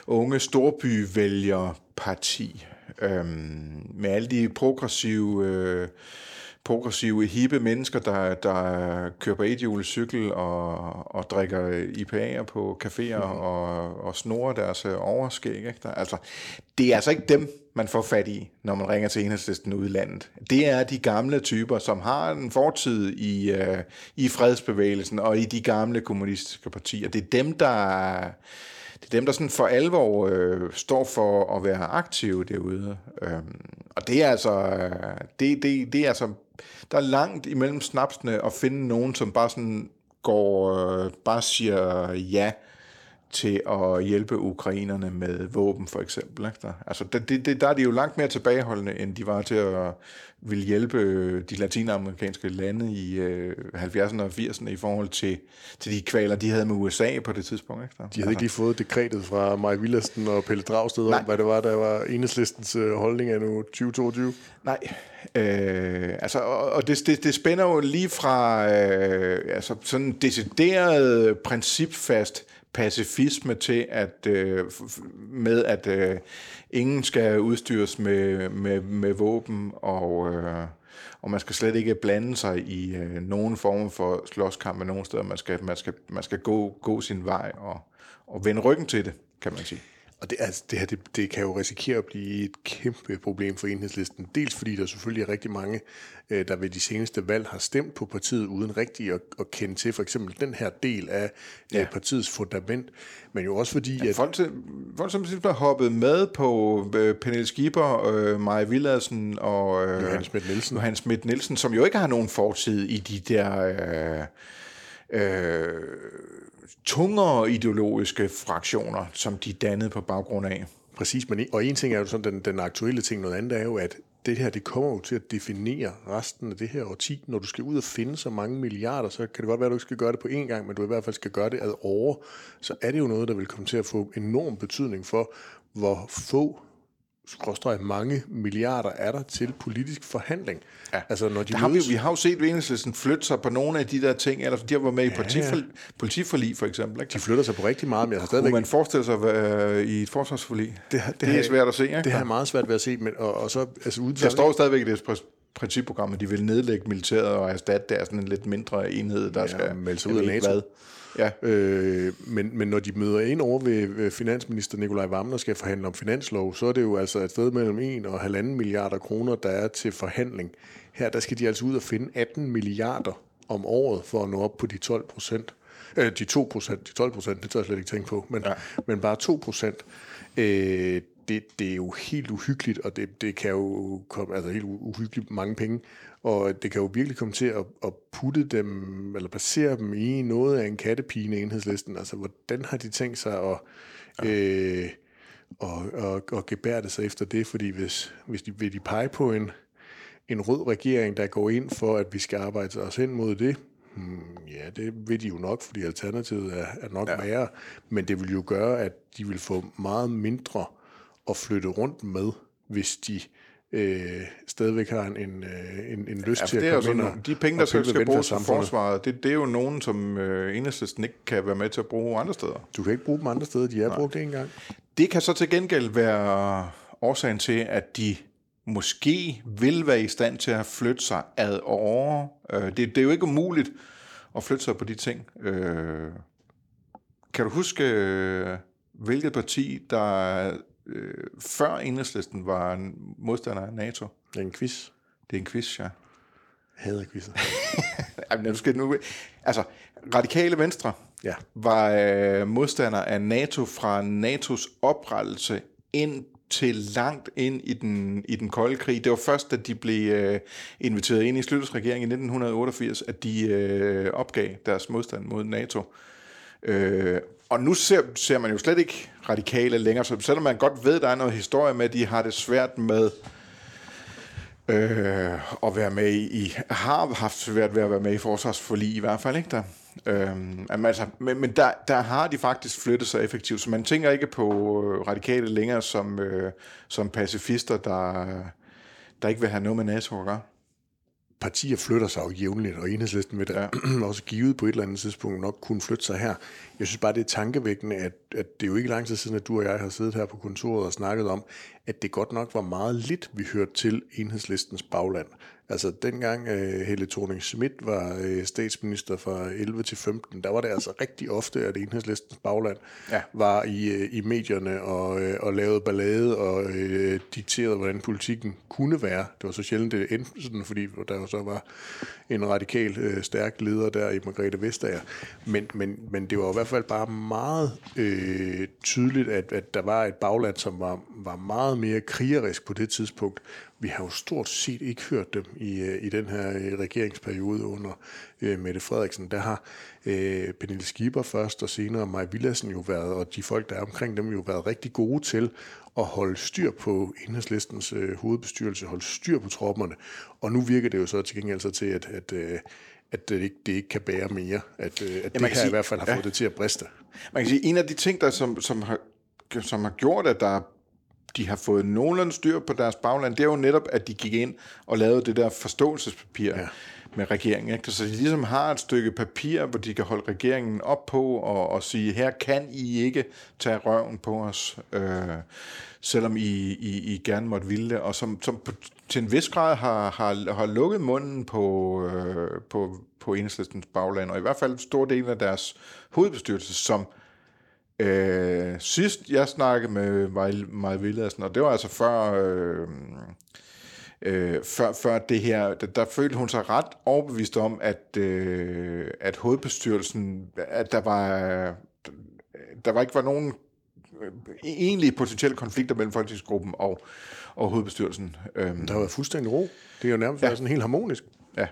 Speaker 1: unge storbyvælgerparti, øh, med alle de progressive øh, progressive, hippe mennesker, der, der kører på ethjulet cykel og, og drikker IPA'er på caféer mm-hmm. og, og snorer deres øh, overskæg. Ikke? Der, altså, det er altså ikke dem, man får fat i, når man ringer til enhedslisten ude i landet. Det er de gamle typer, som har en fortid i, uh, i fredsbevægelsen og i de gamle kommunistiske partier. Det er dem, der det er dem, der sådan for alvor øh, står for at være aktive derude. Øhm, og det er altså, det, det, det er altså der er langt imellem snapsene at finde nogen, som bare sådan går, øh, bare siger ja til at hjælpe ukrainerne med våben, for eksempel. Ikke? Der, altså, det, det, der er de jo langt mere tilbageholdende, end de var til at ville hjælpe de latinamerikanske lande i øh, 70'erne og 80'erne i forhold til, til de kvaler, de havde med USA på det tidspunkt. Ikke? Der,
Speaker 2: de havde altså. ikke lige fået dekretet fra Mike Villasten og Pelle Dragsted om, hvad det var, der var enhedslistens øh, holdning af nu 2022?
Speaker 1: Nej, øh, altså, og, og det, det, det spænder jo lige fra øh, altså, sådan decideret principfast pacifisme til at øh, med at øh, ingen skal udstyres med, med, med våben og øh, og man skal slet ikke blande sig i øh, nogen form for slåskamp med nogen steder. Man skal, man skal, man skal gå, gå sin vej og, og vende ryggen til det, kan man sige.
Speaker 2: Og det, altså, det her, det, det kan jo risikere at blive et kæmpe problem for enhedslisten. Dels fordi der selvfølgelig er rigtig mange, øh, der ved de seneste valg har stemt på partiet uden rigtig at, at kende til for eksempel den her del af ja. øh, partiets fundament. Men jo også fordi...
Speaker 1: Ja, at, folk, folk som simpelthen har hoppet med på øh, Pernille Schieber, øh, Maja Villadsen og øh,
Speaker 2: Johan Schmidt Nielsen.
Speaker 1: Johan Schmidt Nielsen, som jo ikke har nogen fortid i de der... Øh, øh, tungere ideologiske fraktioner, som de dannede på baggrund af.
Speaker 2: Præcis, men, og en ting er jo sådan den, den aktuelle ting, noget andet er jo, at det her, det kommer jo til at definere resten af det her årti. Når du skal ud og finde så mange milliarder, så kan det godt være, at du ikke skal gøre det på én gang, men du i hvert fald skal gøre det ad over. Så er det jo noget, der vil komme til at få enorm betydning for, hvor få skråstrej mange milliarder er der til politisk forhandling.
Speaker 1: Ja. Altså, når de har vi, vi har jo set Enhedslisten flytte sig på nogle af de der ting, eller de har været med i ja. politiforlig for eksempel. Ikke?
Speaker 2: De flytter sig på rigtig meget, men jeg har
Speaker 1: stadigvæk... Kunne man forestille sig uh, i et forsvarsforlig? Det, det, det er svært at se, ikke?
Speaker 2: Det er meget svært ved at se, men, og, og så... Altså,
Speaker 1: ud, der står stadigvæk i det principprogram, at de vil nedlægge militæret og erstatte det af sådan en lidt mindre enhed, der ja, skal
Speaker 2: melde sig ud af NATO. Hvad. Ja. Øh, men, men når de møder ind over ved finansminister Nikolaj Vammen og skal forhandle om finanslov, så er det jo altså et sted mellem 1 og 1,5 milliarder kroner, der er til forhandling. Her der skal de altså ud og finde 18 milliarder om året for at nå op på de 12 procent. Øh, de 2 procent, de 12 procent, det tør jeg slet ikke tænke på, men, ja. men bare 2 procent. Øh, det, det er jo helt uhyggeligt, og det, det kan jo komme, altså helt uhyggeligt mange penge, og det kan jo virkelig komme til at, at putte dem, eller placere dem i noget af en kattepine enhedslisten. Altså, hvordan har de tænkt sig at, ja. øh, og, og, og gebærde sig efter det? Fordi hvis, hvis de vil de pege på en, en rød regering, der går ind for, at vi skal arbejde os hen mod det, hmm, ja, det vil de jo nok, fordi alternativet er, er nok ja. værre. Men det vil jo gøre, at de vil få meget mindre at flytte rundt med, hvis de øh, stadigvæk har en, en, øh, en, en lyst ja, til at komme ind og,
Speaker 1: De penge, der skal, skal bruges til forsvaret, det, det er jo nogen, som øh, enhedslisten ikke kan være med til at bruge andre steder.
Speaker 2: Du kan ikke bruge dem andre steder, de er Nej. brugt en gang.
Speaker 1: Det kan så til gengæld være årsagen til, at de måske vil være i stand til at flytte sig ad over. Øh, det, det er jo ikke umuligt at flytte sig på de ting. Øh, kan du huske, øh, hvilket parti, der øh, før enhedslisten var en modstander af NATO.
Speaker 2: Det er en quiz.
Speaker 1: Det er en quiz, ja. Jeg
Speaker 2: hader quizzer.
Speaker 1: Jamen, nu skal nu... Altså, radikale venstre ja. var øh, modstander af NATO fra NATO's oprettelse ind til langt ind i den, i den kolde krig. Det var først, da de blev øh, inviteret ind i Slytters regering i 1988, at de øh, opgav deres modstand mod NATO. Øh, og nu ser, ser man jo slet ikke radikale længere, så selvom man godt ved, at der er noget historie med, at de har det svært med øh, at være med i, har haft svært ved at være med i forsvarsforlig i hvert fald, ikke der? Øh, altså, men men der, der har de faktisk flyttet sig effektivt, så man tænker ikke på øh, radikale længere som, øh, som pacifister, der, der ikke vil have noget med NATO at gøre
Speaker 2: partier flytter sig jo jævnligt, og enhedslisten vil da ja. også givet på et eller andet tidspunkt nok kunne flytte sig her. Jeg synes bare, det er tankevækkende, at, at det er jo ikke lang tid siden, at du og jeg har siddet her på kontoret og snakket om, at det godt nok var meget lidt, vi hørte til enhedslistens bagland. Altså dengang uh, Helle thorning Schmidt var uh, statsminister fra 11 til 15, der var det altså rigtig ofte, at enhedslistens bagland ja. var i, uh, i medierne og, uh, og lavede ballade og uh, dikterede, hvordan politikken kunne være. Det var så sjældent, det endte sådan, fordi der jo så var en radikal uh, stærk leder der i Margrethe Vestager. Men, men, men det var i hvert fald bare meget uh, tydeligt, at, at der var et bagland, som var, var meget mere krigerisk på det tidspunkt, vi har jo stort set ikke hørt dem i, øh, i den her øh, regeringsperiode under øh, Mette Frederiksen. Der har øh, Pernille Schieber først, og senere Maja Villadsen jo været, og de folk, der er omkring dem, jo været rigtig gode til at holde styr på enhedslistens øh, hovedbestyrelse, holde styr på tropperne. Og nu virker det jo så til gengæld så til, at, at øh, at det ikke, det ikke kan bære mere, at, at ja, det her sige, i hvert fald har ja. fået det til at briste.
Speaker 1: Man kan sige, en af de ting, der som, som, har, som har gjort, at der de har fået nogenlunde styr på deres bagland, det er jo netop, at de gik ind og lavede det der forståelsespapir ja. med regeringen. Ikke? Så de ligesom har et stykke papir, hvor de kan holde regeringen op på og, og sige, her kan I ikke tage røven på os, øh, selvom I, I, I gerne måtte ville det, og som, som på, til en vis grad har, har, har lukket munden på, øh, på, på enhedslistens bagland, og i hvert fald en stor del af deres hovedbestyrelse, som Øh, sidst jeg snakkede med Maja Villadsen, og det var altså før, øh, øh, før, før det her, der, der følte hun sig ret overbevist om, at, øh, at hovedbestyrelsen, at der var, der var ikke var nogen øh, egentlige potentielle konflikter mellem folketingsgruppen og, og hovedbestyrelsen.
Speaker 2: Der har været fuldstændig ro. Det er jo nærmest ja. været sådan helt harmonisk. Ja.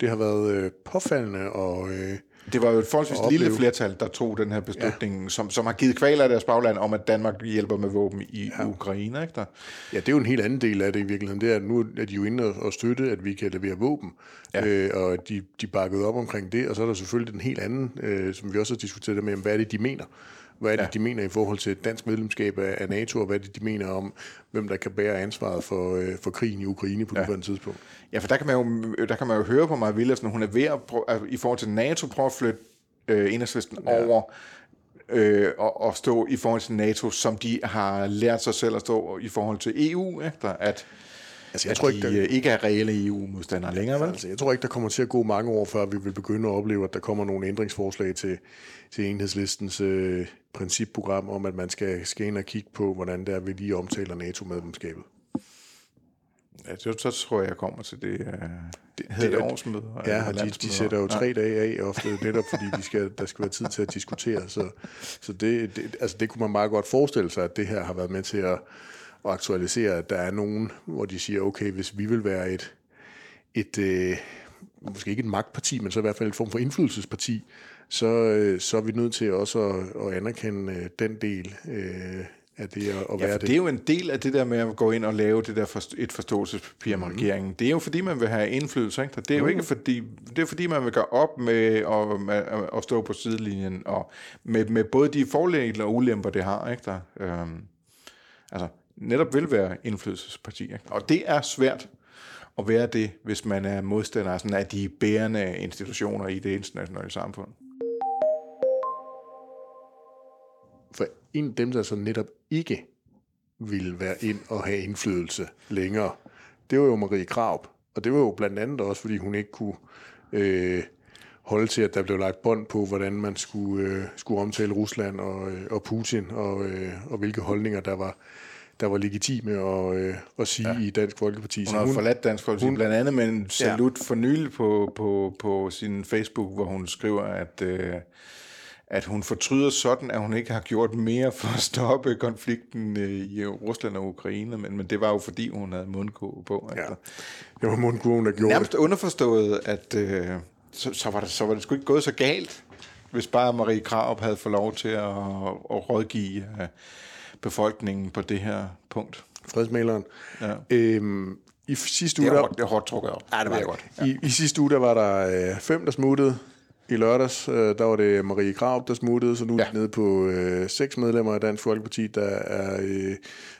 Speaker 2: Det har været øh, påfaldende og... Øh
Speaker 1: Det var jo et forholdsvis lille flertal, der tog den her beslutning, ja. som, som har givet kvaler af deres bagland om, at Danmark hjælper med våben i ja. Ukraine. Ikke der?
Speaker 2: Ja, det er jo en helt anden del af det i virkeligheden. Det er, at nu er de jo inde og- støtte, at vi kan levere våben, ja. øh, og de, de bakkede op omkring det. Og så er der selvfølgelig den helt anden, øh, som vi også har diskuteret med, hvad er det, de mener? Hvad er det, ja. de mener i forhold til dansk medlemskab af, NATO, og hvad er det, de mener om, hvem der kan bære ansvaret for, øh, for krigen i Ukraine på ja. nuværende tidspunkt?
Speaker 1: Ja, for der kan man jo, der kan man jo høre på Maja Villersen, hun er ved at prøve, altså, i forhold til NATO prøve at flytte øh, enhedslisten ja. over øh, og, og stå i forhold til NATO, som de har lært sig selv at stå i forhold til EU, efter at,
Speaker 2: Altså,
Speaker 1: jeg
Speaker 2: jeg
Speaker 1: tror ikke, de
Speaker 2: der-
Speaker 1: øh, ikke er reelle EU-modstandere længere, vel?
Speaker 2: Altså, jeg tror ikke, der kommer til at gå mange år, før vi vil begynde at opleve, at der kommer nogle ændringsforslag til, til enhedslistens øh, principprogram om, at man skal, skal ind og kigge på, hvordan det er, vi lige omtaler NATO-medlemskabet.
Speaker 1: Ja, så, så tror jeg, jeg kommer til det, øh, det, hedder det
Speaker 2: er-
Speaker 1: årsmøde.
Speaker 2: Ja,
Speaker 1: eller
Speaker 2: og de, de sætter jo
Speaker 1: Ja.
Speaker 2: tre dage af ofte, netop fordi de skal, der skal være tid til at diskutere. Så, så det, det, altså det kunne man meget godt forestille sig, at det her har været med til at, at aktualisere, at der er nogen, hvor de siger, okay, hvis vi vil være et, et øh, måske ikke et magtparti, men så i hvert fald et form for indflydelsesparti, så, øh, så er vi nødt til også at, at anerkende øh, den del øh, af det at, at
Speaker 1: Ja,
Speaker 2: være det.
Speaker 1: det er jo en del af det der med at gå ind og lave det der forst- et forståelsespapir med regeringen. Det er jo fordi, man vil have indflydelse. Ikke? Det er jo ikke fordi, det er fordi, man vil gøre op med at, med at stå på sidelinjen, og med, med både de fordele og ulemper, det har. Ikke? Der, øhm, altså, netop vil være indflydelsespartier. Og det er svært at være det, hvis man er modstander af, sådan af de bærende institutioner i det internationale samfund.
Speaker 2: For en af dem, der så netop ikke ville være ind og have indflydelse længere, det var jo Marie Kraup. Og det var jo blandt andet også, fordi hun ikke kunne øh, holde til, at der blev lagt bånd på, hvordan man skulle, øh, skulle omtale Rusland og, øh, og Putin, og, øh, og hvilke holdninger der var, der var legitime at, øh, at sige ja. i Dansk Folkeparti.
Speaker 1: Hun har hun, forladt Dansk Folkeparti,
Speaker 2: hun-
Speaker 1: blandt andet med en salut ja. for nylig på, på, på sin Facebook, hvor hun skriver, at, øh, at hun fortryder sådan, at hun ikke har gjort mere for at stoppe konflikten øh, i Rusland og Ukraine, men, men det var jo fordi, hun havde mundkåb på.
Speaker 2: Ja,
Speaker 1: Altså.
Speaker 2: det var mundkurven, der gjorde det.
Speaker 1: Nærmest underforstået, at øh, så, så, var det, så var det sgu ikke gået så galt, hvis bare Marie Kraup havde fået lov til at, at rådgive øh, befolkningen på det her punkt.
Speaker 2: Fredsmaleren.
Speaker 1: Ja.
Speaker 2: Øhm, I sidste
Speaker 1: Det
Speaker 2: uge,
Speaker 1: er,
Speaker 2: der,
Speaker 1: hårdt, det er hårdt trukket op. Ja, det ved jeg godt.
Speaker 2: I, I sidste uge, der var der øh, fem, der smuttede. I lørdags, øh, der var det Marie Krav, der smuttede, så nu er
Speaker 1: Ja.
Speaker 2: ja. nede på øh, seks medlemmer af Dansk Folkeparti, der er, øh,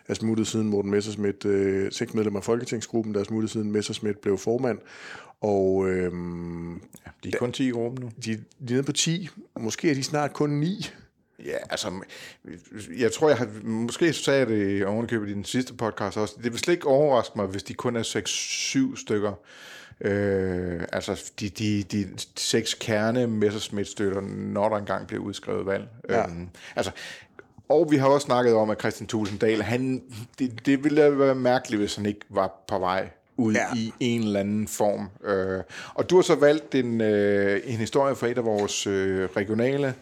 Speaker 2: er smuttet siden Morten Messersmith, øh, seks medlemmer af Folketingsgruppen, der er smuttet siden Messersmith blev formand. Og øh,
Speaker 1: Ja, de er kun 10 i gruppen nu.
Speaker 2: de, de er nede på 10, måske er de snart kun 9.
Speaker 1: Ja, altså, jeg tror, jeg har, måske sagde jeg det ovenikøbet i den sidste podcast også, det vil slet ikke overraske mig, hvis de kun er 6-7 stykker. Øh, altså, de, de, de seks kerne Messerschmidt-støtter, når der engang bliver udskrevet valg.
Speaker 2: Ja.
Speaker 1: Øhm, altså, og vi har også snakket om, at Christian Tulsendal, han, det, det ville være mærkeligt, hvis han ikke var på vej ud. Ja. i en eller anden form. Øh, og du har så valgt en, øh, en historie fra et af vores øh, regionale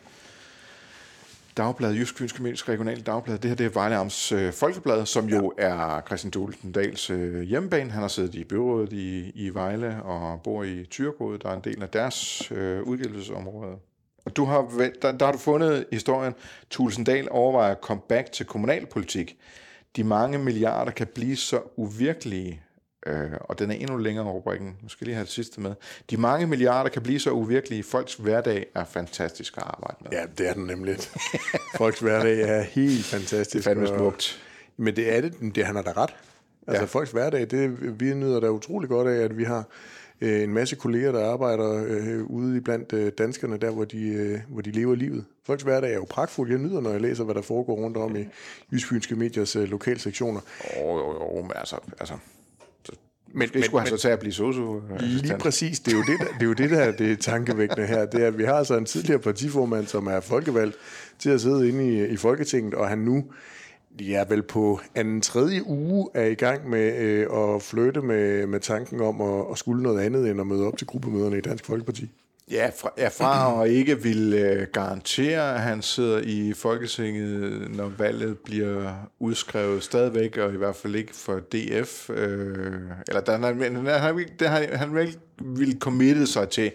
Speaker 1: dagblad, Jysk Fynske Medisk Regionale Dagblad. Det her det er Vejle Amts øh, Folkeblad, som ja. jo er Christian Dulsendals øh, hjemmebane. Han har siddet i byrådet i, i Vejle og bor i Tyrkod, der er en del af deres øh, udgivelsesområde. Og du har, der, der har du fundet historien, Tulsendal overvejer comeback til kommunalpolitik. De mange milliarder kan blive så uvirkelige, øh, og den er endnu længere rubrikken. Nu skal lige have det sidste med. De mange milliarder kan blive så uvirkelige, folks hverdag er fantastisk at arbejde med.
Speaker 2: Ja, det er den nemlig. Folks hverdag er helt fantastisk.
Speaker 1: Det er fandme
Speaker 2: og-
Speaker 1: smukt.
Speaker 2: Men det er det, det han har da ret. Altså
Speaker 1: Ja.
Speaker 2: folks hverdag, det, vi nyder da utrolig godt af, at vi har øh, en masse kolleger, der arbejder øh, ude blandt øh, danskerne, der hvor de, øh, hvor de lever livet. Folks hverdag er jo pragtfuld. Jeg nyder, når jeg læser, hvad der foregår rundt om i Jysfynske Mediers øh, lokalsektioner.
Speaker 1: Jo, jo, jo, men altså, altså
Speaker 2: Men,
Speaker 1: men, det skulle han så tage at blive sosu
Speaker 2: Lige præcis, det er jo det, der, det, er jo det der det er tankevækkende her. Det er, at vi har altså en tidligere partiformand, som er folkevalgt til at sidde inde i, i Folketinget, og han nu ja, vel på anden tredje uge er i gang med øh, at flytte med, med tanken om at, at skulle noget andet end at møde op til gruppemøderne i Dansk Folkeparti.
Speaker 1: Ja, fra, ja, fra at ikke vil øh, garantere, at han sidder i Folketinget, når valget bliver udskrevet stadigvæk, og i hvert fald ikke for DF. Øh, eller der, han, han, han, han, han vil committe sig til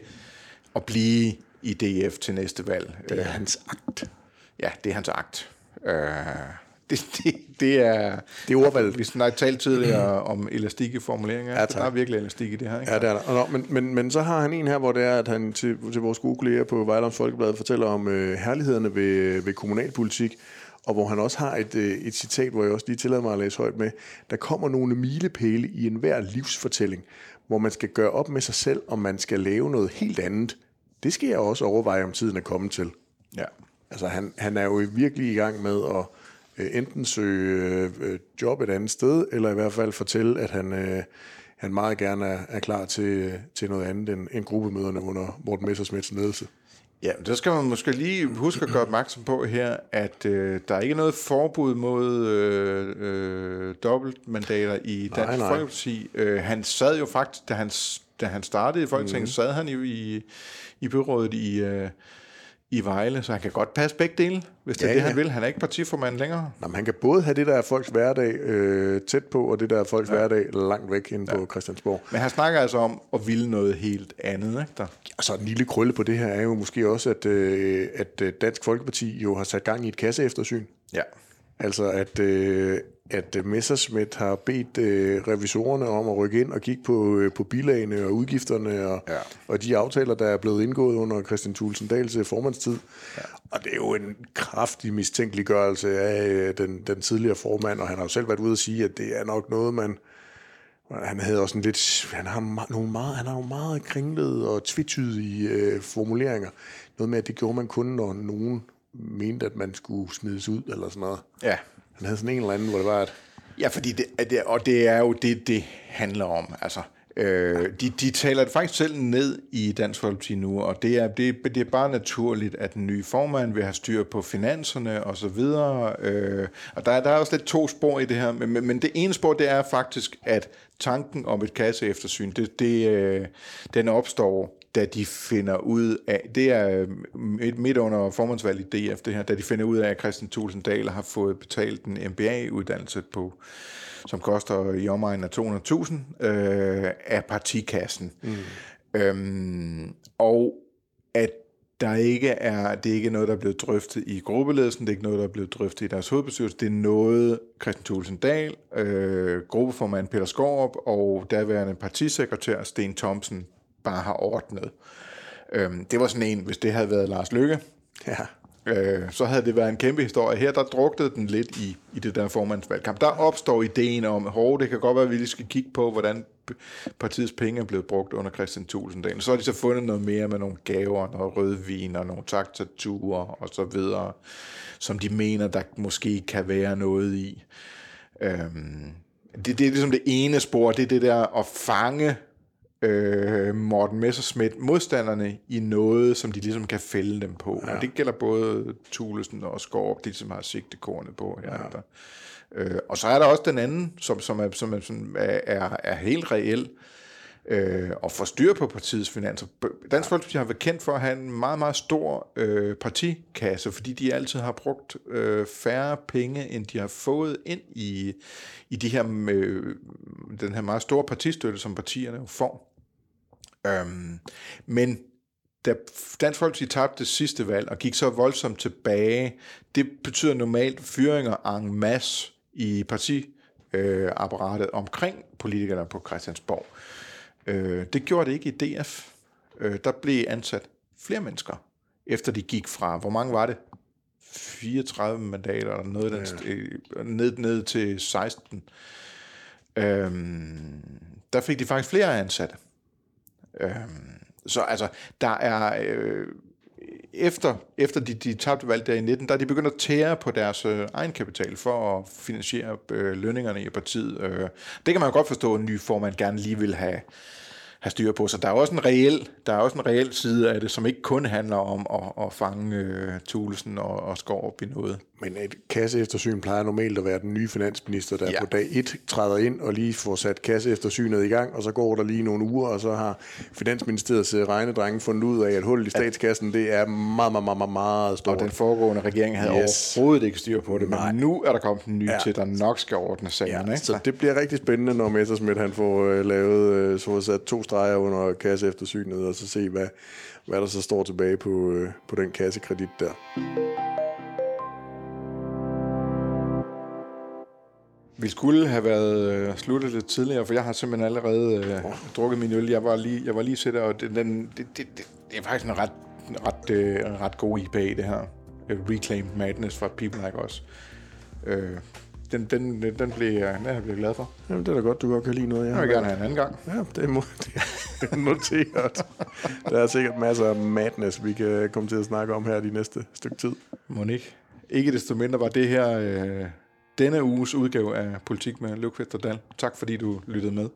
Speaker 1: at blive i DF til næste valg.
Speaker 2: Det er hans akt.
Speaker 1: Ja, det er hans akt. Øh, det, det, det er...
Speaker 2: Det er ordvalget.
Speaker 1: Vi snakkede talt tidligere om elastik i formuleringer. Ja,
Speaker 2: tak.
Speaker 1: der er virkelig elastik i det her, ikke?
Speaker 2: Ja, det er der. Og Nå, men, men, men så har han en her, hvor det er, at han til, til vores gode kolleger på Vejlands Folkeblad fortæller om øh, herlighederne ved, ved kommunalpolitik, og hvor han også har et, øh, et citat, hvor jeg også lige tillader mig at læse højt med. Der kommer nogle milepæle i enhver livsfortælling, hvor man skal gøre op med sig selv, om man skal lave noget helt andet. Det skal jeg også overveje, om tiden er kommet til.
Speaker 1: Ja.
Speaker 2: Altså han, han er jo virkelig i gang med at enten søge øh, job et andet sted, eller i hvert fald fortælle, at han, øh, han meget gerne er, er klar til, til noget andet end, end gruppemøderne under Morten Messersmiths ledelse.
Speaker 1: Ja, men så skal man måske lige huske at gøre opmærksom på her, at øh, der er ikke noget forbud mod øh, øh, dobbeltmandater i Dansk
Speaker 2: Nej, nej.
Speaker 1: Folkeparti. Øh, han sad jo faktisk, da han, da han startede i Folketinget, mm. sad han jo i, i byrådet i, øh, i Vejle, så han kan godt passe begge dele, hvis det er
Speaker 2: Ja,
Speaker 1: det,
Speaker 2: ja.
Speaker 1: han vil. Han er ikke partiformand længere.
Speaker 2: Nå, men han kan både have det, der er folks hverdag øh, tæt på, og det, der er folks ja. hverdag langt væk inde ja. på Christiansborg.
Speaker 1: Men han snakker altså om at ville noget helt andet, ikke der?
Speaker 2: Og så en lille krølle på det her er jo måske også, at, øh, at øh, Dansk Folkeparti jo har sat gang i et kasseeftersyn.
Speaker 1: Ja.
Speaker 2: Altså at, øh, at Messerschmidt har bedt øh, revisorerne om at rykke ind og kigge på, øh, på bilagene og udgifterne og,
Speaker 1: Ja.
Speaker 2: og de aftaler, der er blevet indgået under Christian Thulsen Dahls øh, formandstid. Ja. Og det er jo en kraftig mistænkeliggørelse af øh, den, den tidligere formand, og han har jo selv været ude at sige, at det er nok noget, man... Han havde også en lidt, han har nogle meget, han har nogle meget kringlede og tvetydige øh, formuleringer. Noget med, at det gjorde man kun, når nogen mente, at man skulle smides ud, eller sådan noget.
Speaker 1: Ja.
Speaker 2: Han havde sådan en eller anden, hvor det var, at
Speaker 1: Ja, fordi det, at det, og det er jo det, det handler om. Altså, øh, de, de taler det faktisk selv ned i Dansk Folkeparti nu, og det er, det, det er bare naturligt, at den nye formand vil have styr på finanserne og så videre. Øh, og der, der er også lidt to spor i det her, men, men, men det ene spor, det er faktisk, at tanken om et kasseeftersyn, det, det, øh, den opstår da de finder ud af, det er midt, midt under formandsvalget i DF det her, da de finder ud af, at Christian Thulsen Dahl har fået betalt en MBA-uddannelse på, som koster i omegnen af 200.000 øh, af partikassen. Mm. Øhm, og at der ikke er, det er ikke noget, der er blevet drøftet i gruppeledelsen, det er ikke noget, der er blevet drøftet i deres hovedbestyrelse, det er noget, Christian Thulsen Dahl, øh, gruppeformand Peter Skorup og daværende partisekretær Sten Thomsen bare har ordnet. Øhm, det var sådan en, hvis det havde været Lars Lykke,
Speaker 2: ja,
Speaker 1: øh, så havde det været en kæmpe historie. Her der druknede den lidt i, i det der formandsvalgkamp. Der opstår ideen om, hov, det kan godt være, at vi lige skal kigge på, hvordan partiets penge er blevet brugt under Christian Tulsendal. Så har de så fundet noget mere med nogle gaver, noget rødvin og nogle taktaturer og så videre, som de mener, der måske kan være noget i. Øhm, det, det er ligesom det ene spor, det er det der at fange øh, Morten Messerschmidt modstanderne i noget, som de ligesom kan fælde dem på. Ja. Og det gælder både Thulesen og Skorp, de som har sigtekornet på her. Ja. Der. Øh, og så er der også den anden, som, som, er, som, er, som er, er, er helt reel, øh, og få styr på partiets finanser. Dansk Folkeparti har været kendt for at have en meget, meget stor øh, partikasse, fordi de altid har brugt øh, færre penge, end de har fået ind i, i de her, øh, den her meget store partistøtte, som partierne jo får. Øhm, men da Dansk Folkeparti tabte det sidste valg og gik så voldsomt tilbage, det betyder normalt fyringer en masse i partiapparatet omkring politikerne på Christiansborg. Øh, det gjorde det ikke i DF. Øh, der blev ansat flere mennesker, efter de gik fra, hvor mange var det? 34 mandater, eller noget ja. den, st- ned, ned til 16. Øhm, der fik de faktisk flere ansatte. Øhm, så altså, der er... Øh, efter, efter de, de tabte valg der i 19, der er de begyndt at tære på deres øh, egenkapital for at finansiere øh, lønningerne i partiet. Øh, det kan man jo godt forstå, at en ny formand gerne lige vil have, have styr på. Så der er også en reel, der er også en reel side af det, som ikke kun handler om at, at fange øh, Thulesen og, og skår op i noget.
Speaker 2: Men et kasseeftersyn plejer normalt at være den nye finansminister, der
Speaker 1: Ja.
Speaker 2: på dag 1 træder ind og lige får sat kasseeftersynet i gang, og så går der lige nogle uger, og så har Finansministeriets øh, regnedrenge fundet ud af, at hullet i statskassen, det er meget, meget, meget, meget, meget
Speaker 1: Og
Speaker 2: stort.
Speaker 1: den foregående regering havde yes. Overhovedet ikke styr på det, men
Speaker 2: Nej.
Speaker 1: nu er der kommet en ny ja. Til, der nok skal ordne sagen.
Speaker 2: Ja,
Speaker 1: ikke?
Speaker 2: så det bliver rigtig spændende, når Messersmith han får øh, lavet, øh, så sat to streger under kasseeftersynet, og så se, hvad, hvad der så står tilbage på, øh, på den kassekredit der.
Speaker 1: Vi skulle have været øh, sluttet lidt tidligere, for jeg har simpelthen allerede øh, drukket min øl. Jeg var lige, jeg var lige sætter, og den, den, det, det, det, det er faktisk en ret, ret, øh, ret god IPA, det her. Reclaim Madness fra People Like Us. Øh, den, den, den, blev, den er jeg glad for.
Speaker 2: Jamen, det er da godt, du godt kan lide noget. Jeg,
Speaker 1: jeg vil gerne have en anden gang.
Speaker 2: Ja, det er, det er noteret. Der er sikkert masser af madness, vi kan komme til at snakke om her de næste stykke tid.
Speaker 1: Monique. Ikke desto mindre var det her øh, denne uges udgave af Politik med Løvqvist og Dal. Tak fordi du lyttede med.